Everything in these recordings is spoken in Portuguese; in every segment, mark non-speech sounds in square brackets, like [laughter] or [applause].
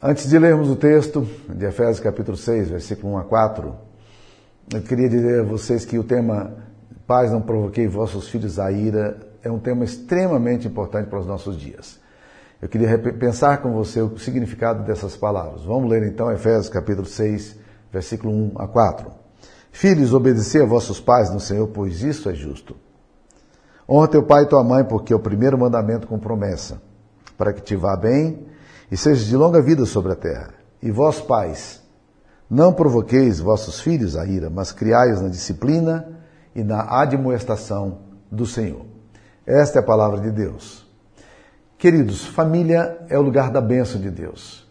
Antes de lermos o texto de Efésios capítulo 6, versículo 1 a 4, eu queria dizer a vocês que o tema Paz não provoquei vossos filhos a ira é um tema extremamente importante para os nossos dias. Eu queria pensar com você o significado dessas palavras. Vamos ler então Efésios capítulo 6, versículo 1 a 4. Filhos, obedecei a vossos pais no Senhor, pois isso é justo. Honra teu pai e tua mãe, porque é o primeiro mandamento com promessa, para que te vá bem e seja de longa vida sobre a terra. E vós, pais, não provoqueis vossos filhos a ira, mas criai-os na disciplina e na admoestação do Senhor. Esta é a palavra de Deus. Queridos, família é o lugar da bênção de Deus.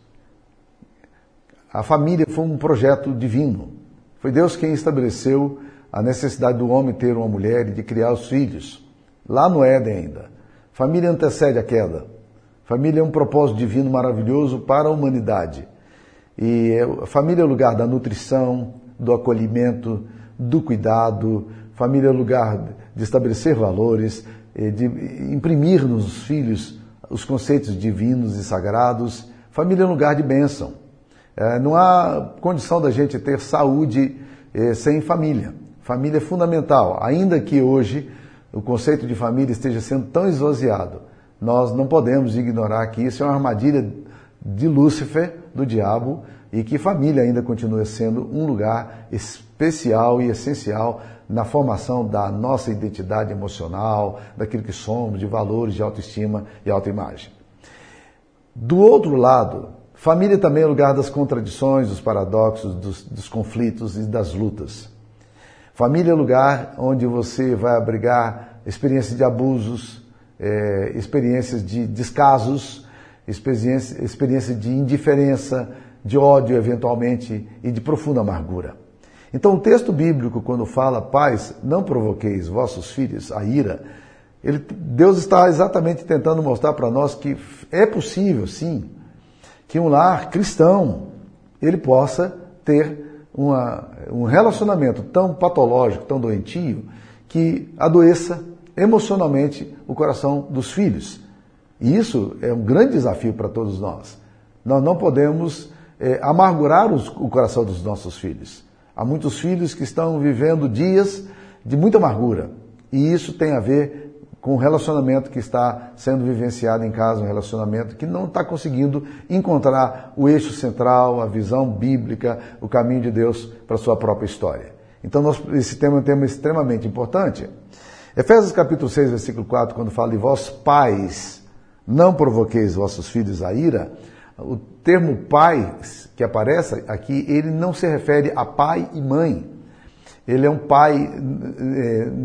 A família foi um projeto divino. Foi Deus quem estabeleceu a necessidade do homem ter uma mulher e de criar os filhos. Lá no Éden ainda. Família antecede a queda. Família é um propósito divino maravilhoso para a humanidade. E a família é o lugar da nutrição, do acolhimento, do cuidado. Família é o lugar de estabelecer valores, de imprimir nos filhos os conceitos divinos e sagrados. Família é um lugar de bênção. É, não há condição da gente ter saúde é, sem família. Família é fundamental, ainda que hoje o conceito de família esteja sendo tão esvaziado nós não podemos ignorar que isso é uma armadilha de Lúcifer, do diabo, e que família ainda continua sendo um lugar especial e essencial na formação da nossa identidade emocional, daquilo que somos, de valores, de autoestima e autoimagem. Do outro lado, família também é lugar das contradições, dos paradoxos, dos, dos conflitos e das lutas. Família é lugar onde você vai abrigar experiências de abusos, é, experiências de descasos, experiências experiência de indiferença, de ódio eventualmente e de profunda amargura. Então o texto bíblico, quando fala, pais, não provoqueis vossos filhos a ira, ele, Deus está exatamente tentando mostrar para nós que é possível, sim, que um lar cristão ele possa ter uma, um relacionamento tão patológico, tão doentio, que adoeça emocionalmente o coração dos filhos. E isso é um grande desafio para todos nós. Nós não podemos é, amargurar os, o coração dos nossos filhos. Há muitos filhos que estão vivendo dias de muita amargura. E isso tem a ver com o relacionamento que está sendo vivenciado em casa, um relacionamento que não está conseguindo encontrar o eixo central, a visão bíblica, o caminho de Deus para a sua própria história. Então, nós, esse tema é um tema extremamente importante. Efésios capítulo 6, versículo 4, quando fala de vós pais, não provoqueis vossos filhos a ira, o termo pai que aparece aqui, ele não se refere a pai e mãe. Ele é um pai,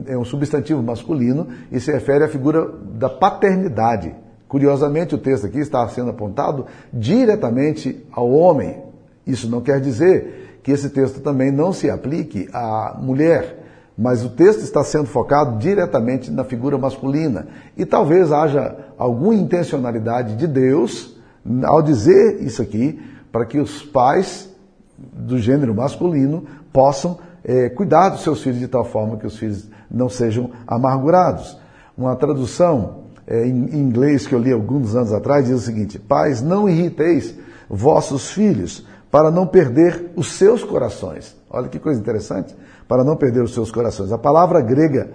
é, é um substantivo masculino e se refere à figura da paternidade. Curiosamente, o texto aqui está sendo apontado diretamente ao homem. Isso não quer dizer que esse texto também não se aplique à mulher mas o texto está sendo focado diretamente na figura masculina. E talvez haja alguma intencionalidade de Deus ao dizer isso aqui, para que os pais do gênero masculino possam é, cuidar dos seus filhos de tal forma que os filhos não sejam amargurados. Uma tradução é, em inglês que eu li alguns anos atrás diz o seguinte: Pais, não irriteis vossos filhos para não perder os seus corações. Olha que coisa interessante para não perder os seus corações. A palavra grega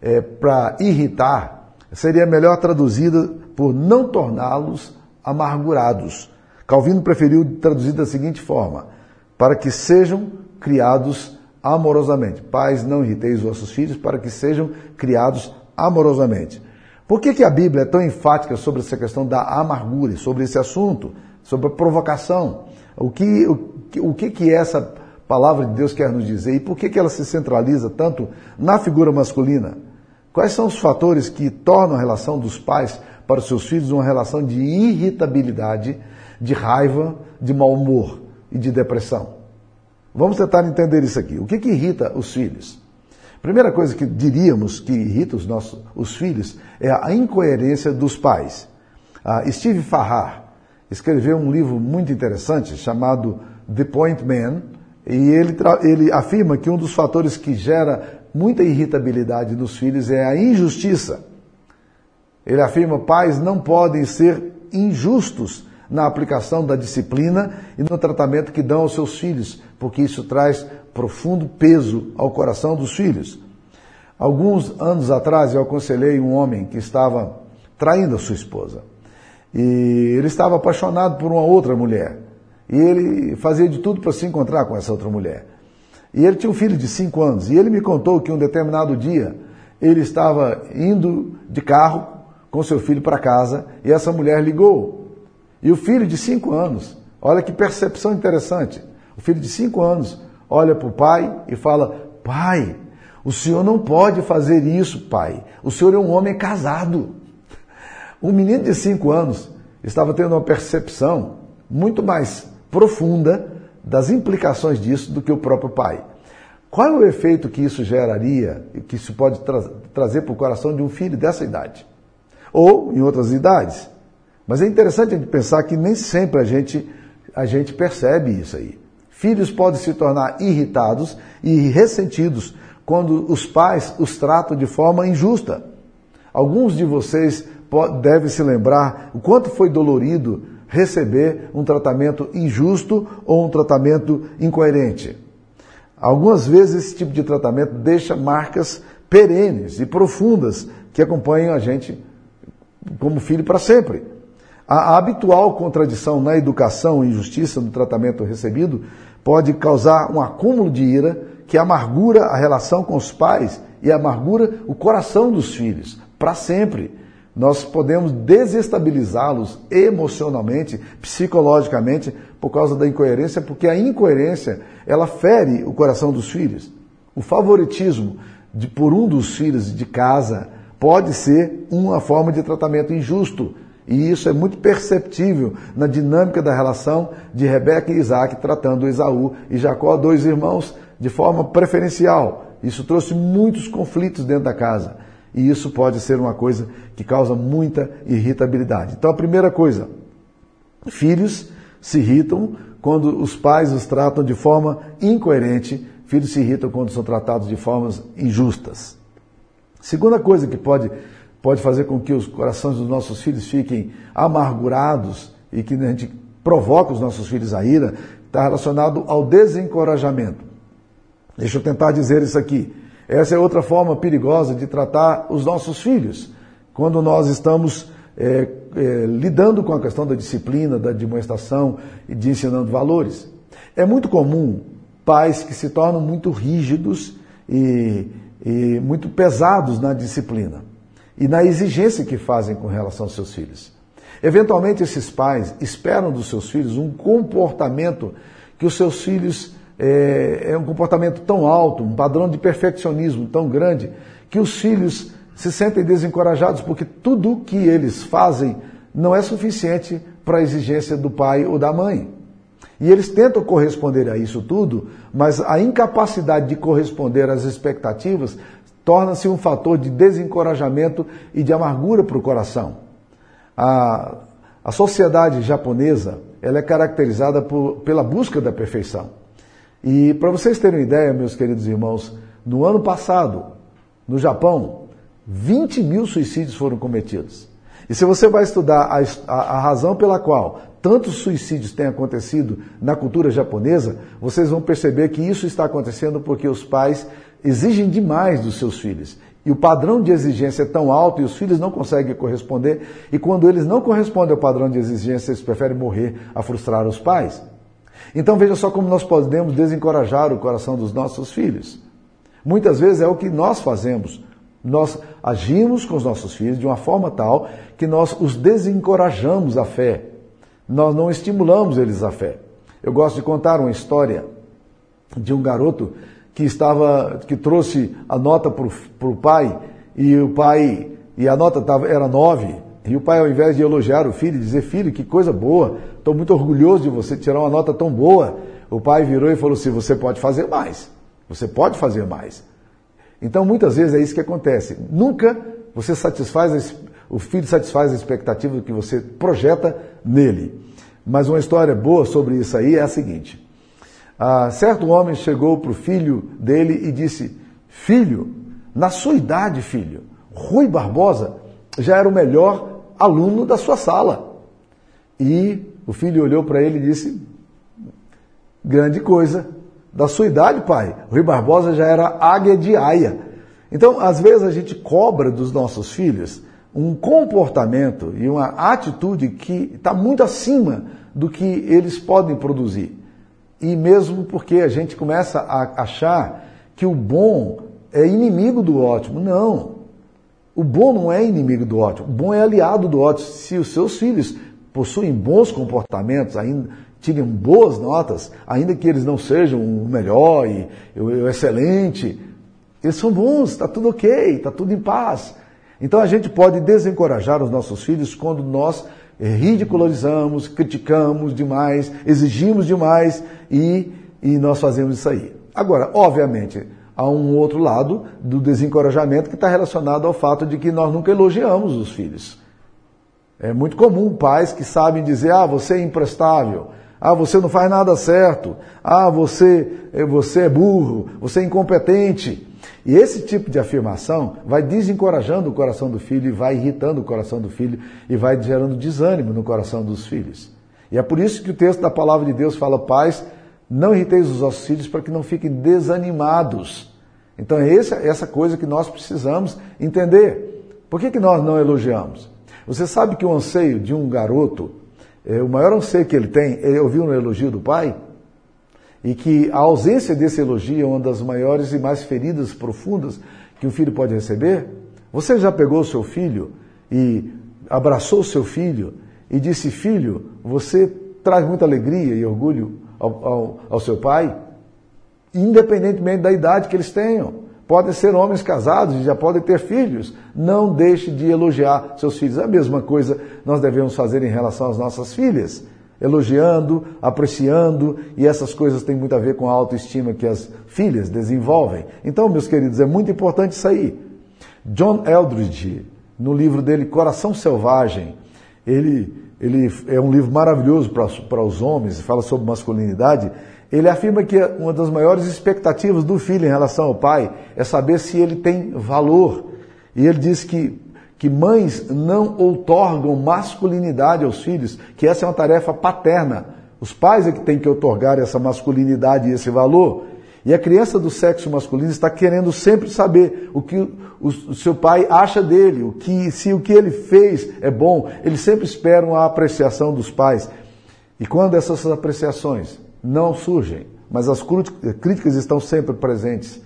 é, para irritar seria melhor traduzida por não torná-los amargurados. Calvino preferiu traduzir da seguinte forma: para que sejam criados amorosamente. Pais, não irriteis os vossos filhos, para que sejam criados amorosamente. Por que, que a Bíblia é tão enfática sobre essa questão da amargura, sobre esse assunto, sobre a provocação? O que, o, o que, que é essa palavra de Deus quer nos dizer e por que, que ela se centraliza tanto na figura masculina? Quais são os fatores que tornam a relação dos pais para os seus filhos uma relação de irritabilidade, de raiva, de mau humor e de depressão? Vamos tentar entender isso aqui. O que, que irrita os filhos? Primeira coisa que diríamos que irrita os nossos os filhos é a incoerência dos pais. Ah, Steve Farrar escreveu um livro muito interessante chamado The Point Man, e ele, ele afirma que um dos fatores que gera muita irritabilidade nos filhos é a injustiça. Ele afirma: pais não podem ser injustos na aplicação da disciplina e no tratamento que dão aos seus filhos, porque isso traz profundo peso ao coração dos filhos. Alguns anos atrás eu aconselhei um homem que estava traindo a sua esposa. E ele estava apaixonado por uma outra mulher. E ele fazia de tudo para se encontrar com essa outra mulher. E ele tinha um filho de cinco anos. E ele me contou que um determinado dia ele estava indo de carro com seu filho para casa e essa mulher ligou. E o filho de cinco anos, olha que percepção interessante. O filho de cinco anos olha para o pai e fala: Pai, o senhor não pode fazer isso, pai. O senhor é um homem casado. Um menino de cinco anos estava tendo uma percepção muito mais profunda das implicações disso do que o próprio pai. Qual é o efeito que isso geraria que isso pode tra trazer para o coração de um filho dessa idade? Ou em outras idades. Mas é interessante a gente pensar que nem sempre a gente, a gente percebe isso aí. Filhos podem se tornar irritados e ressentidos quando os pais os tratam de forma injusta. Alguns de vocês devem se lembrar o quanto foi dolorido receber um tratamento injusto ou um tratamento incoerente. Algumas vezes esse tipo de tratamento deixa marcas perenes e profundas que acompanham a gente como filho para sempre. A, habitual contradição na educação e injustiça no tratamento recebido pode causar um acúmulo de ira que amargura a relação com os pais e amargura o coração dos filhos para sempre nós podemos desestabilizá-los emocionalmente, psicologicamente, por causa da incoerência, porque a incoerência, ela fere o coração dos filhos. O favoritismo de, por um dos filhos de casa pode ser uma forma de tratamento injusto. E isso é muito perceptível na dinâmica da relação de Rebeca e Isaac tratando Esaú e Jacó, dois irmãos, de forma preferencial. Isso trouxe muitos conflitos dentro da casa. E isso pode ser uma coisa que causa muita irritabilidade. Então, a primeira coisa, filhos se irritam quando os pais os tratam de forma incoerente, filhos se irritam quando são tratados de formas injustas. Segunda coisa que pode, pode fazer com que os corações dos nossos filhos fiquem amargurados e que a gente provoca os nossos filhos a ira, está relacionado ao desencorajamento. Deixa eu tentar dizer isso aqui. Essa é outra forma perigosa de tratar os nossos filhos, quando nós estamos é, é, lidando com a questão da disciplina, da demonstração e de ensinando valores. É muito comum pais que se tornam muito rígidos e, e muito pesados na disciplina e na exigência que fazem com relação aos seus filhos. Eventualmente, esses pais esperam dos seus filhos um comportamento que os seus filhos é, é um comportamento tão alto, um padrão de perfeccionismo tão grande, que os filhos se sentem desencorajados porque tudo que eles fazem não é suficiente para a exigência do pai ou da mãe. E eles tentam corresponder a isso tudo, mas a incapacidade de corresponder às expectativas torna-se um fator de desencorajamento e de amargura para o coração. A, a sociedade japonesa ela é caracterizada por, pela busca da perfeição. E para vocês terem uma ideia, meus queridos irmãos, no ano passado, no Japão, 20 mil suicídios foram cometidos. E se você vai estudar a, a, a, razão pela qual tantos suicídios têm acontecido na cultura japonesa, vocês vão perceber que isso está acontecendo porque os pais exigem demais dos seus filhos. E o padrão de exigência é tão alto e os filhos não conseguem corresponder. E quando eles não correspondem ao padrão de exigência, eles preferem morrer a frustrar os pais. Então veja só como nós podemos desencorajar o coração dos nossos filhos. Muitas vezes é o que nós fazemos. Nós agimos com os nossos filhos de uma forma tal que nós os desencorajamos a fé. Nós não estimulamos eles a fé. Eu gosto de contar uma história de um garoto que estava, que trouxe a nota para o pai e o pai e a nota tava, era nove e o pai, ao invés de elogiar o filho, dizer, filho, que coisa boa, estou muito orgulhoso de você tirar uma nota tão boa, o pai virou e falou assim: você pode fazer mais. Você pode fazer mais. Então, muitas vezes é isso que acontece. Nunca você satisfaz, o filho satisfaz a expectativa que você projeta nele. Mas uma história boa sobre isso aí é a seguinte: ah, certo homem chegou para o filho dele e disse: Filho, na sua idade, filho, Rui Barbosa já era o melhor aluno da sua sala. E o filho olhou para ele e disse: Grande coisa. Da sua idade, pai, Rui Barbosa já era águia de aia. Então, às vezes, a gente cobra dos nossos filhos um comportamento e uma atitude que está muito acima do que eles podem produzir. E mesmo porque a gente começa a achar que o bom é inimigo do ótimo. Não. O bom não é inimigo do ótimo. O bom é aliado do ótimo. Se os seus filhos possuem bons comportamentos, ainda tirem boas notas, ainda que eles não sejam o melhor e o excelente, eles são bons, está tudo ok, está tudo em paz. Então a gente pode desencorajar os nossos filhos quando nós ridicularizamos, criticamos demais, exigimos demais e, e nós fazemos isso aí. Agora, obviamente, há um outro lado do desencorajamento que está relacionado ao fato de que nós nunca elogiamos os filhos. É muito comum pais que sabem dizer: ah, você é imprestável, ah, você não faz nada certo, ah, você, eh, você é burro, você é incompetente. E esse tipo de afirmação vai desencorajando o coração do filho e vai irritando o coração do filho e vai gerando desânimo no coração dos filhos. E é por isso que o texto da palavra de Deus fala: pais, não irriteis os vossos filhos para que não fiquem desanimados. Então é essa, coisa que nós precisamos entender. Por que, que nós não elogiamos? Você sabe que o anseio de um garoto, é, o maior anseio que ele tem é ouvir um elogio do pai? E que a ausência desse elogio é uma das maiores e mais feridas profundas que um filho pode receber? Você já pegou o seu filho e abraçou o seu filho e disse: Filho, você traz muita alegria e orgulho ao, ao, ao seu pai? Independentemente da idade que eles tenham. Podem ser homens casados e já podem ter filhos. Não deixe de elogiar seus filhos. A mesma coisa nós devemos fazer em relação às nossas filhas. Elogiando, apreciando, e essas coisas têm muito a ver com a autoestima que as filhas desenvolvem. Então, meus queridos, é muito importante isso aí. John Eldridge, no livro dele Coração Selvagem, ele, ele é um livro maravilhoso para, para os homens, fala sobre masculinidade ele afirma que uma das maiores expectativas do filho em relação ao pai é saber se ele tem valor. E ele diz que, que mães não outorgam masculinidade aos filhos, que essa é uma tarefa paterna. Os pais é que têm que outorgar essa masculinidade e esse valor. E a criança do sexo masculino está querendo sempre saber o que o, seu pai acha dele, o que se o que ele fez é bom. Eles sempre esperam a apreciação dos pais. E quando essas apreciações não surgem, mas as críticas estão sempre presentes.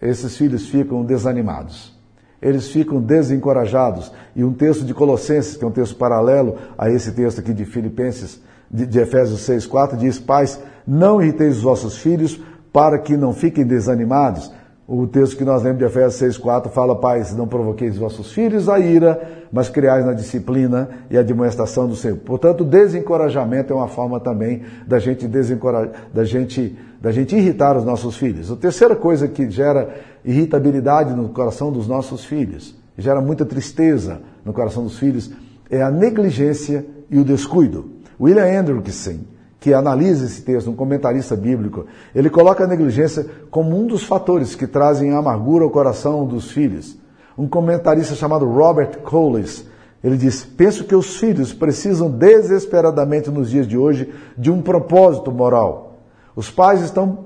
Esses filhos ficam desanimados, eles ficam desencorajados. E um texto de Colossenses, que é um texto paralelo a esse texto aqui de Filipenses, de, de Efésios 6, 4, diz: Pais, não irriteis os vossos filhos para que não fiquem desanimados. O texto que nós lemos de Efésios 6,4 fala, pais, não provoqueis vossos filhos a ira, mas criais na disciplina e admoestação do Senhor. Portanto, desencorajamento é uma forma também da gente desencorajar, da gente, da gente irritar os nossos filhos. A terceira coisa que gera irritabilidade no coração dos nossos filhos, gera muita tristeza no coração dos filhos, é a negligência e o descuido. William Hendrickson, que analisa esse texto, um comentarista bíblico, ele coloca a negligência como um dos fatores que trazem amargura ao coração dos filhos. Um comentarista chamado Robert Coles, ele diz: Penso que os filhos precisam desesperadamente nos dias de hoje de um propósito moral. Os pais estão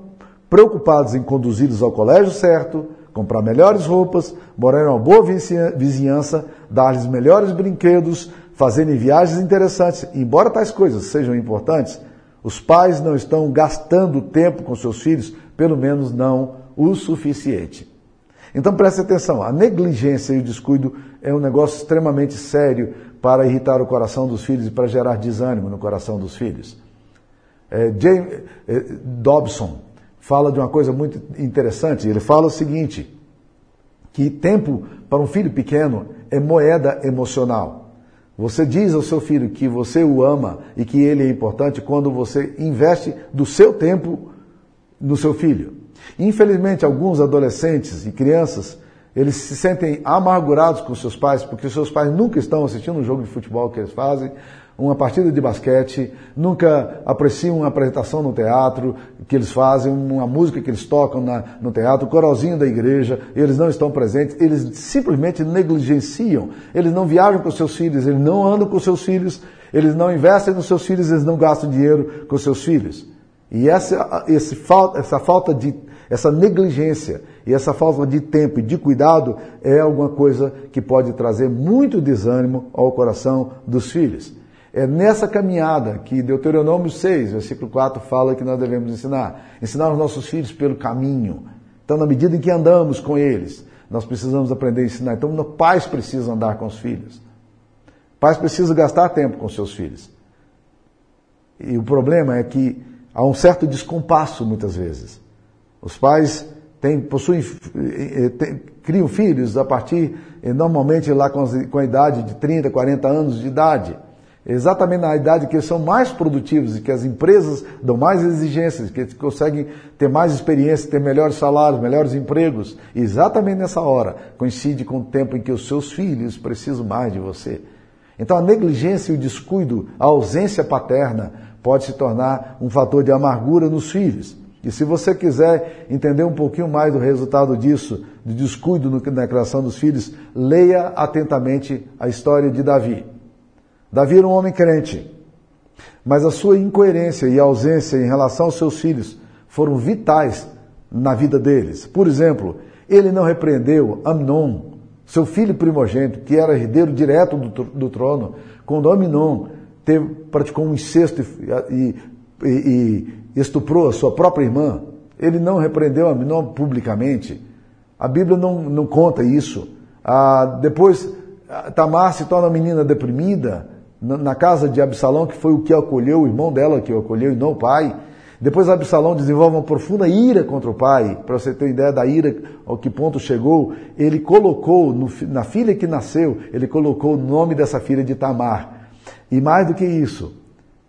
preocupados em conduzi-los ao colégio certo, comprar melhores roupas, morar em uma boa vizinhança, dar-lhes melhores brinquedos, fazerem viagens interessantes. Embora tais coisas sejam importantes, os pais não estão gastando tempo com seus filhos, pelo menos não o suficiente. Então preste atenção, a negligência e o descuido é um negócio extremamente sério para irritar o coração dos filhos e para gerar desânimo no coração dos filhos. É, James é, Dobson fala de uma coisa muito interessante. Ele fala o seguinte: que tempo para um filho pequeno é moeda emocional. Você diz ao seu filho que você o ama e que ele é importante quando você investe do seu tempo no seu filho. Infelizmente, alguns adolescentes e crianças, eles se sentem amargurados com seus pais porque seus pais nunca estão assistindo um jogo de futebol que eles fazem, uma partida de basquete, nunca apreciam uma apresentação no teatro que eles fazem, uma música que eles tocam na, no teatro, o coralzinho da igreja, eles não estão presentes, eles simplesmente negligenciam, eles não viajam com seus filhos, eles não andam com seus filhos, Eles não investem nos seus filhos, eles não gastam dinheiro com seus filhos. E essa, esse, essa falta de, essa negligência e essa falta de tempo e de cuidado é alguma coisa que pode trazer muito desânimo ao coração dos filhos. É nessa caminhada que Deuteronômio 6, versículo 4, fala que nós devemos ensinar. Ensinar os nossos filhos pelo caminho. Então, na medida em que andamos com eles, nós precisamos aprender a ensinar. Então, pais precisam andar com os filhos. Pais precisam gastar tempo com seus filhos. E o problema é que há um certo descompasso muitas vezes. Os pais têm, possuem, eh, eh, têm, criam filhos a partir, eh, normalmente lá com, com a idade de 30, 40 anos de idade. Exatamente na idade que eles são mais produtivos e que as empresas dão mais exigências, que eles conseguem ter mais experiência, ter melhores salários, melhores empregos. Exatamente nessa hora coincide com o tempo em que os seus filhos precisam mais de você. Então a negligência e o descuido, a ausência paterna, pode se tornar um fator de amargura nos filhos. E se você quiser entender um pouquinho mais do resultado disso, do descuido na criação dos filhos, leia atentamente a história de Davi. Davi era um homem crente, mas a sua incoerência e ausência em relação aos seus filhos foram vitais na vida deles. Por exemplo, ele não repreendeu Amnon, seu filho primogênito, que era herdeiro direto do, do trono, quando Amnon teve, praticou um incesto e, e, e, estuprou a sua própria irmã. Ele não repreendeu Amnon publicamente. A Bíblia não, não conta isso. Ah, depois, Tamar se torna uma menina deprimida na, casa de Absalão, que foi o que acolheu, o irmão dela que o acolheu e não o pai. Depois Absalão desenvolve uma profunda ira contra o pai. Para você ter ideia da ira, ao que ponto chegou, ele colocou, no, na filha que nasceu, ele colocou o nome dessa filha de Tamar. E mais do que isso,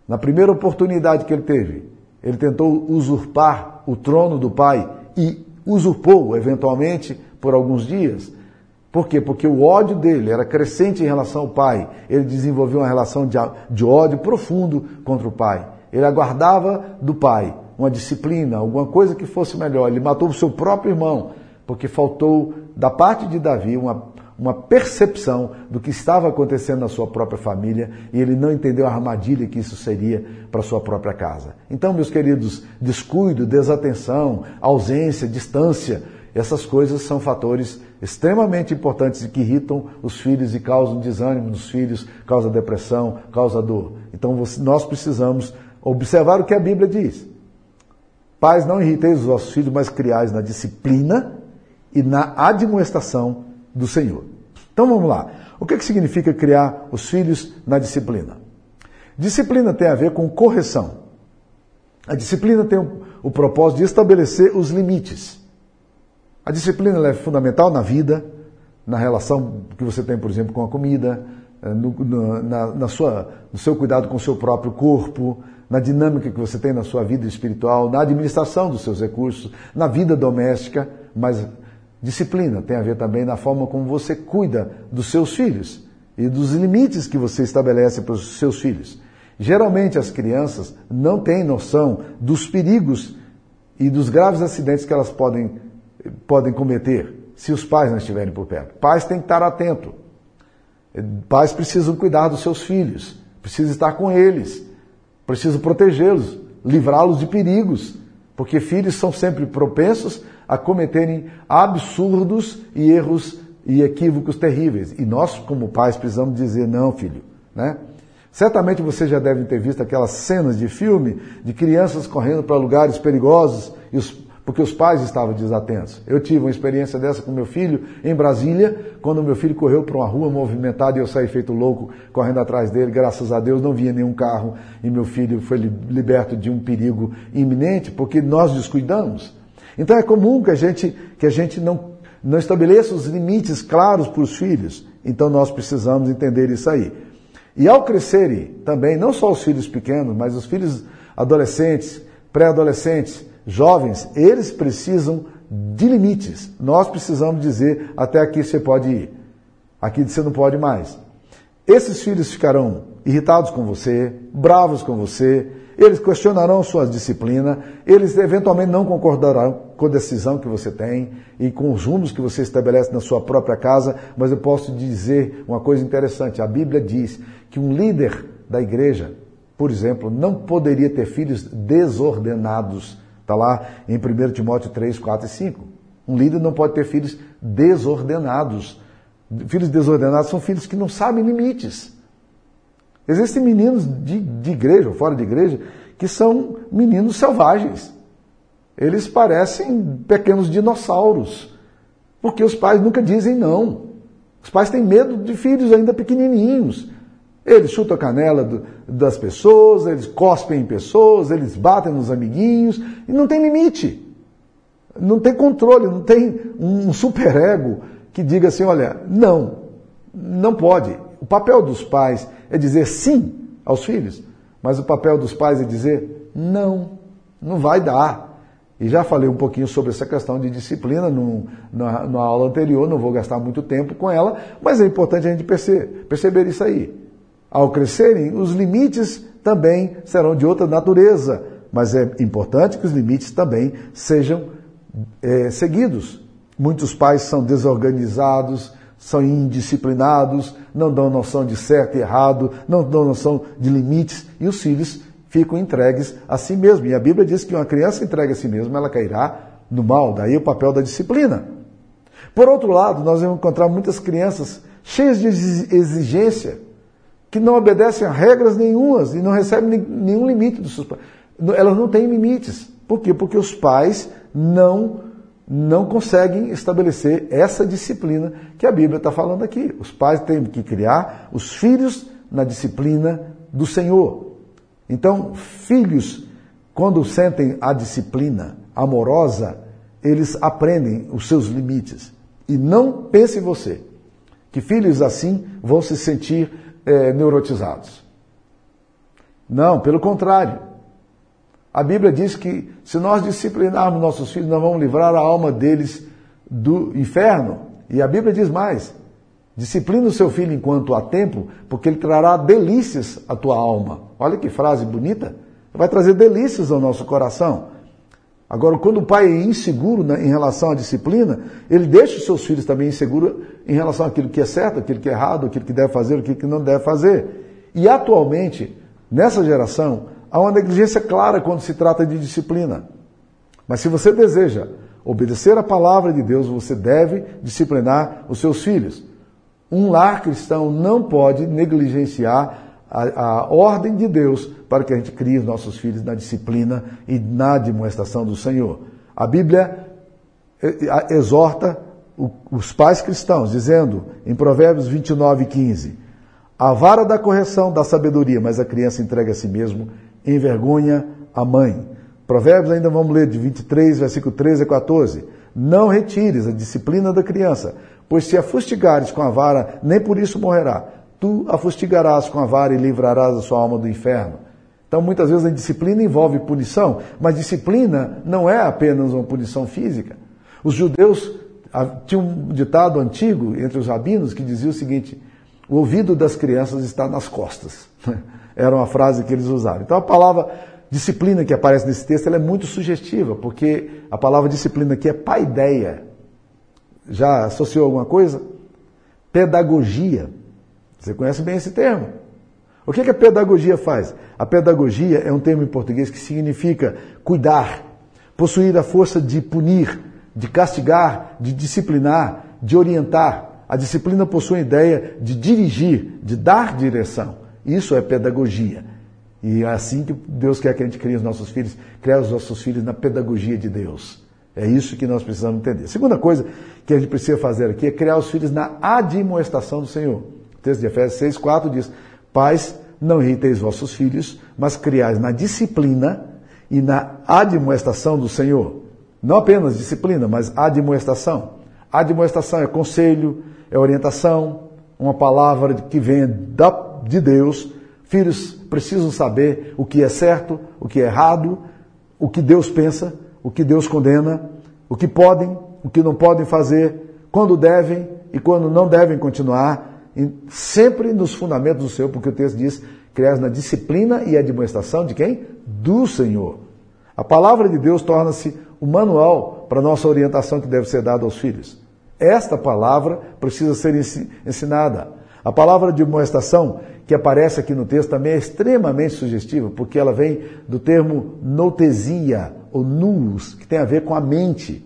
na primeira oportunidade que ele teve, ele tentou usurpar o trono do pai e usurpou, eventualmente, por alguns dias. Por quê? Porque o ódio dele era crescente em relação ao pai. Ele desenvolveu uma relação de, de ódio profundo contra o pai. Ele aguardava do pai uma disciplina, alguma coisa que fosse melhor. Ele matou o seu próprio irmão, porque faltou da parte de Davi uma, uma percepção do que estava acontecendo na sua própria família e ele não entendeu a armadilha que isso seria para sua própria casa. Então, meus queridos, descuido, desatenção, ausência, distância, essas coisas são fatores extremamente importantes e que irritam os filhos e causam desânimo nos filhos, causam depressão, causam dor. Então nós precisamos observar o que a Bíblia diz. Pais, não irriteis os vossos filhos, mas criais na disciplina e na admoestação do Senhor. Então vamos lá. O que, que significa criar os filhos na disciplina? Disciplina tem a ver com correção. A disciplina tem o propósito de estabelecer os limites. A disciplina é fundamental na vida, na relação que você tem, por exemplo, com a comida, eh, no, na, na sua, no seu cuidado com o seu próprio corpo, na dinâmica que você tem na sua vida espiritual, na administração dos seus recursos, na vida doméstica, mas disciplina tem a ver também na forma como você cuida dos seus filhos e dos limites que você estabelece para os seus filhos. Geralmente as crianças não têm noção dos perigos e dos graves acidentes que elas podem, podem cometer se os pais não estiverem por perto. Pais têm que estar atentos. Pais precisam cuidar dos seus filhos, precisam estar com eles. Preciso protegê-los, livrá-los de perigos, porque filhos são sempre propensos a cometerem absurdos e erros e equívocos terríveis. E nós, como pais, precisamos dizer não, filho, né? Certamente você já deve ter visto aquelas cenas de filme de crianças correndo para lugares perigosos e os porque os pais estavam desatentos. Eu tive uma experiência dessa com meu filho em Brasília, quando meu filho correu para uma rua movimentada e eu saí feito louco correndo atrás dele. Graças a Deus não vinha nenhum carro e meu filho foi liberto de um perigo iminente, porque nós descuidamos. Então é comum que a gente, que a gente não, não estabeleça os limites claros para os filhos. Então nós precisamos entender isso aí. E ao crescerem também, não só os filhos pequenos, mas os filhos adolescentes, pré-adolescentes, jovens, eles precisam de limites. Nós precisamos dizer até aqui você pode ir, aqui você não pode mais. Esses filhos ficarão irritados com você, bravos com você, eles questionarão sua disciplina, eles eventualmente não concordarão com a decisão que você tem e com os rumos que você estabelece na sua própria casa, mas eu posso dizer uma coisa interessante: a Bíblia diz que um líder da igreja, por exemplo, não poderia ter filhos desordenados. Está lá em 1 Timóteo 3, 4 e 5. Um líder não pode ter filhos desordenados. Filhos desordenados são filhos que não sabem limites. Existem meninos de, de igreja ou fora de igreja que são meninos selvagens. Eles parecem pequenos dinossauros, porque os pais nunca dizem não. Os pais têm medo de filhos ainda pequenininhos. Eles chutam a canela do, das pessoas, eles cospem em pessoas, eles batem nos amiguinhos, e não tem limite. Não tem controle, não tem um superego que diga assim: olha, não, não pode. O papel dos pais é dizer sim aos filhos, mas o papel dos pais é dizer não, não vai dar. E já falei um pouquinho sobre essa questão de disciplina no, na, na, aula anterior, não vou gastar muito tempo com ela, mas é importante a gente perceber, perceber isso aí. Ao crescerem, os limites também serão de outra natureza, mas é importante que os limites também sejam é, seguidos. Muitos pais são desorganizados, são indisciplinados, não dão noção de certo e errado, não dão noção de limites, e os filhos ficam entregues a si mesmo. E a Bíblia diz que uma criança entregue a si mesma, ela cairá no mal. Daí o papel da disciplina. Por outro lado, nós vamos encontrar muitas crianças cheias de exigência, que não obedecem a regras nenhumas e não recebem nenhum limite dos seus pais. Elas não têm limites. Por quê? Porque os pais não não conseguem estabelecer essa disciplina que a Bíblia está falando aqui. Os pais têm que criar os filhos na disciplina do Senhor. Então, filhos, quando sentem a disciplina amorosa, eles aprendem os seus limites. E não pense você que filhos assim vão se sentir é, neurotizados. Não, pelo contrário. A Bíblia diz que se nós disciplinarmos nossos filhos, nós vamos livrar a alma deles do inferno. E a Bíblia diz mais: Disciplina o seu filho enquanto há tempo, porque ele trará delícias à tua alma. Olha que frase bonita. Vai trazer delícias ao nosso coração. Agora, quando o pai é inseguro em relação à disciplina, ele deixa os seus filhos também inseguros em relação àquilo que é certo, aquilo que é errado, aquilo que deve fazer, aquilo que não deve fazer. E atualmente, nessa geração, há uma negligência clara quando se trata de disciplina. Mas se você deseja obedecer à palavra de Deus, você deve disciplinar os seus filhos. Um lar cristão não pode negligenciar a, a, ordem de Deus para que a gente crie os nossos filhos na disciplina e na demonstração do Senhor. A Bíblia exorta os pais cristãos, dizendo em Provérbios 29, 15: A vara da correção dá sabedoria, mas a criança entrega a si mesmo, envergonha a mãe. Provérbios, ainda vamos ler de 23, versículo 13 a 14. Não retires a disciplina da criança, Pois se a fustigares com a vara, nem por isso morrerá. Tu a fustigarás com a vara e livrarás a sua alma do inferno. Então, muitas vezes a disciplina envolve punição, mas disciplina não é apenas uma punição física. Os judeus ah, tinham um ditado antigo entre os rabinos que dizia o seguinte: o ouvido das crianças está nas costas. [laughs] Era uma frase que eles usaram. Então, a palavra disciplina que aparece nesse texto é muito sugestiva, porque a palavra disciplina aqui é paideia, já associou alguma coisa? Pedagogia. Você conhece bem esse termo. O que, que a pedagogia faz? A pedagogia é um termo em português que significa cuidar, possuir a força de punir, de castigar, de disciplinar, de orientar. A disciplina possui a ideia de dirigir, de dar direção. Isso é pedagogia. E é assim que Deus quer que a gente crie os nossos filhos, criar os nossos filhos na pedagogia de Deus. É isso que nós precisamos entender. Segunda coisa que a gente precisa fazer aqui é criar os filhos na admoestação do Senhor. O texto de Efésios 6, 4 diz: Pais, não irriteis vossos filhos, mas criais na disciplina e na admoestação do Senhor. Não apenas disciplina, mas admoestação. Admoestação é conselho, é orientação, uma palavra que vem de Deus. Filhos precisam saber o que é certo, o que é errado, o que Deus pensa o que Deus condena, o que podem, o que não podem fazer, quando devem e quando não devem continuar, sempre nos fundamentos do Senhor, porque o texto diz, criados na disciplina e admoestação de quem? Do Senhor. A palavra de Deus torna-se o manual para a nossa orientação que deve ser dada aos filhos. Esta palavra precisa ser ensinada. A palavra de admoestação que aparece aqui no texto também é extremamente sugestiva, porque ela vem do termo notesia, ou nous, que tem a ver com a mente.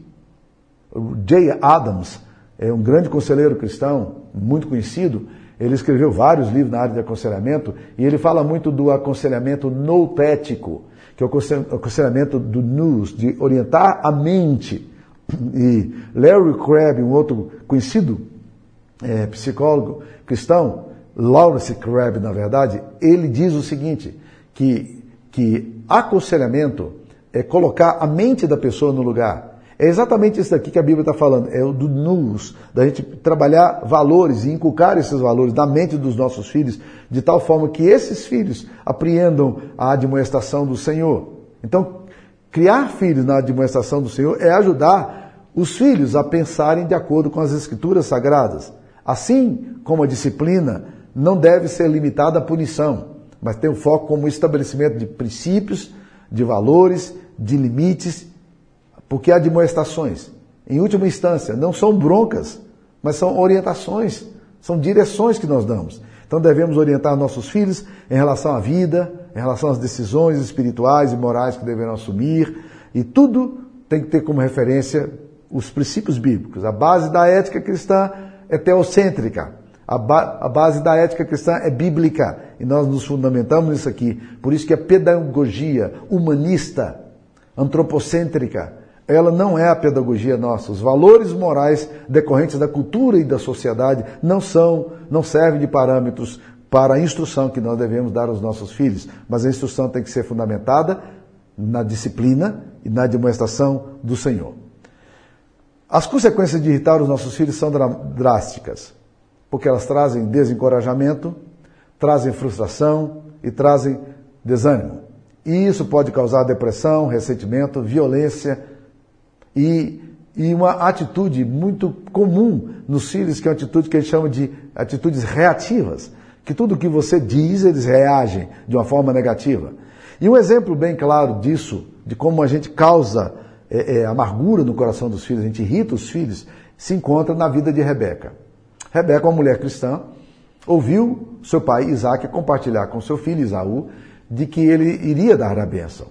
Jay Adams é um grande conselheiro cristão, muito conhecido, ele escreveu vários livros na área de aconselhamento e ele fala muito do aconselhamento noutético, que é o aconselhamento do nous, de orientar a mente. [clears throat] E Larry Crabb, um outro conhecido é, psicólogo cristão, Lawrence Crabb, na verdade, ele diz o seguinte, que, que aconselhamento é colocar a mente da pessoa no lugar. É exatamente isso daqui que a Bíblia está falando, é o do nous, da gente trabalhar valores e inculcar esses valores na mente dos nossos filhos, de tal forma que esses filhos apreendam a admoestação do Senhor. Então, criar filhos na admoestação do Senhor é ajudar os filhos a pensarem de acordo com as Escrituras Sagradas. Assim como a disciplina não deve ser limitada à punição, mas tem o foco como estabelecimento de princípios, de valores, de limites porque há admoestações, em última instância, não são broncas, mas são orientações, são direções que nós damos. Então devemos orientar nossos filhos em relação à vida, em relação às decisões espirituais e morais que deverão assumir, e tudo tem que ter como referência os princípios bíblicos. A base da ética cristã é teocêntrica. A, ba a, base da ética cristã é bíblica e nós nos fundamentamos nisso aqui. Por isso que a pedagogia humanista, antropocêntrica, ela não é a pedagogia nossa. Os valores morais decorrentes da cultura e da sociedade não são, não servem de parâmetros para a instrução que nós devemos dar aos nossos filhos. Mas a instrução tem que ser fundamentada na disciplina e na demonstração do Senhor. As consequências de irritar os nossos filhos são drásticas, porque elas trazem desencorajamento, trazem frustração e trazem desânimo. E isso pode causar depressão, ressentimento, violência, e, e uma atitude muito comum nos filhos, que é uma atitude que a gente chama de atitudes reativas, que tudo que você diz, eles reagem de uma forma negativa. E um exemplo bem claro disso, de como a gente causa é, é, amargura no coração dos filhos, a gente irrita os filhos, se encontra na vida de Rebeca. Rebeca, uma mulher cristã, ouviu seu pai Isaac compartilhar com seu filho Isaú de que ele iria dar a bênção.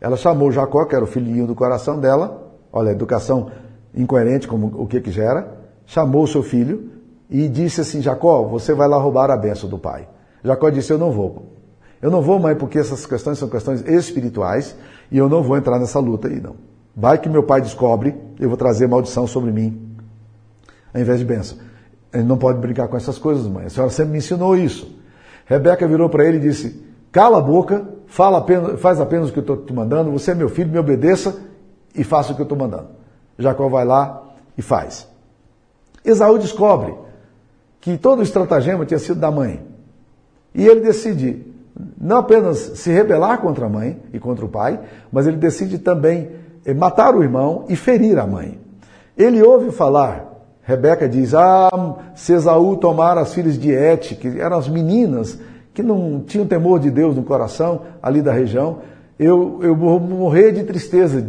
Ela chamou Jacó, que era o filhinho do coração dela, olha, educação incoerente como o que que gera, chamou seu filho e disse assim, Jacó, você vai lá roubar a benção do pai. Jacó disse, eu não vou. Eu não vou, mãe, porque essas questões são questões espirituais e eu não vou entrar nessa luta aí, não. Vai que meu pai descobre, eu vou trazer maldição sobre mim, ao invés de benção. Ele não pode brincar com essas coisas, mãe. A senhora sempre me ensinou isso. Rebeca virou para ele e disse, cala a boca, fala apenas, faz apenas o que eu estou te mandando, você é meu filho, me obedeça e faça o que eu estou mandando. Jacó vai lá e faz. Esaú descobre que todo o estratagema tinha sido da mãe. E ele decide não apenas se rebelar contra a mãe e contra o pai, mas ele decide também eh, matar o irmão e ferir a mãe. Ele ouve falar, Rebeca diz, ah, se Esaú tomar as filhas de Et, que eram as meninas que não tinham temor de Deus no coração ali da região, eu, eu vou morrer de tristeza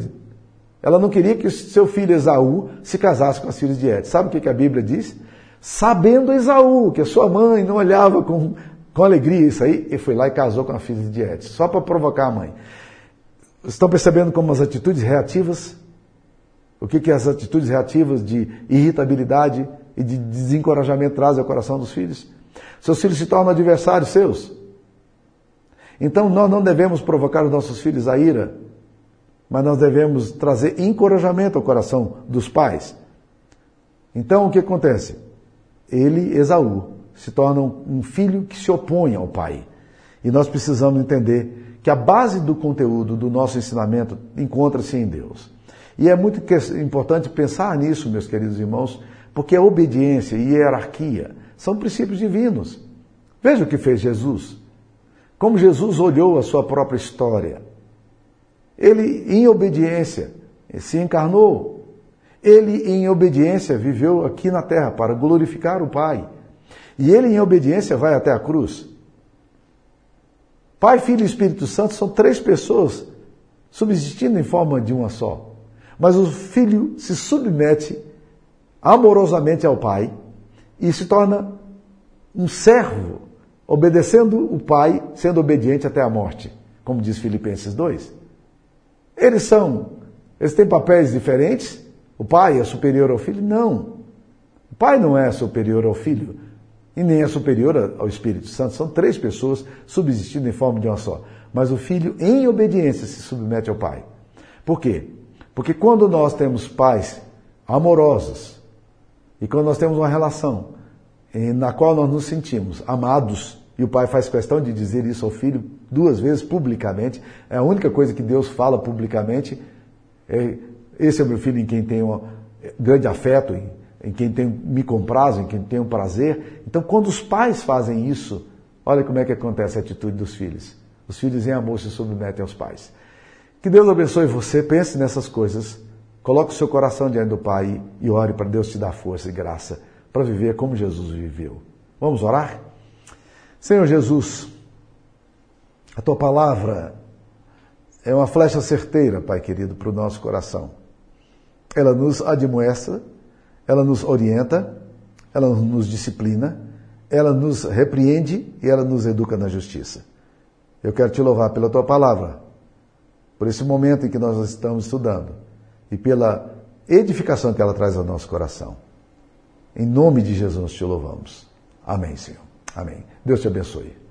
ela não queria que seu filho Esaú se casasse com as filhas de Et. Sabe o que a Bíblia diz? Sabendo Esaú que a sua mãe não olhava com, com alegria isso aí, ele foi lá e casou com a filha de Et, só para provocar a mãe. Estão percebendo como as atitudes reativas, o que, que as atitudes reativas de irritabilidade e de desencorajamento trazem ao coração dos filhos? Seus filhos se tornam adversários seus. Então nós não devemos provocar os nossos filhos a ira, mas nós devemos trazer encorajamento ao coração dos pais. Então o que acontece? Ele, Esaú, se torna um filho que se opõe ao pai. E nós precisamos entender que a base do conteúdo do nosso ensinamento encontra-se em Deus. E é muito importante pensar nisso, meus queridos irmãos, porque a obediência e a hierarquia são princípios divinos. Veja o que fez Jesus. Como Jesus olhou a sua própria história ele, em obediência, se encarnou. Ele, em obediência, viveu aqui na terra para glorificar o Pai. E ele, em obediência, vai até a cruz. Pai, Filho e Espírito Santo são três pessoas subsistindo em forma de uma só. Mas o Filho se submete amorosamente ao Pai e se torna um servo obedecendo o pai, sendo obediente até a morte, como diz Filipenses 2. Eles são, eles têm papéis diferentes? O pai é superior ao filho? Não. O pai não é superior ao filho e nem é superior ao Espírito Santo. São três pessoas subsistindo em forma de uma só. Mas o filho, em obediência, se submete ao pai. Por quê? Porque quando nós temos pais amorosos e quando nós temos uma relação na qual nós nos sentimos amados, e o pai faz questão de dizer isso ao filho duas vezes publicamente, é a única coisa que Deus fala publicamente. É, esse é o meu filho em quem tenho um grande afeto, em, em quem tenho, me comprazo, em quem tenho prazer. Então, quando os pais fazem isso, olha como é que acontece a atitude dos filhos. Os filhos em amor se submetem aos pais. Que Deus abençoe você, pense nessas coisas, coloque o seu coração diante do Pai e ore para Deus te dar força e graça para viver como Jesus viveu. Vamos orar? Senhor Jesus, a tua palavra é uma flecha certeira, Pai querido, para o nosso coração. Ela nos admoesta, ela nos orienta, ela nos disciplina, ela nos repreende e ela nos educa na justiça. Eu quero te louvar pela tua palavra, por esse momento em que nós estamos estudando e pela edificação que ela traz ao nosso coração. Em nome de Jesus te louvamos. Amém, Senhor. Amém. Deus te abençoe.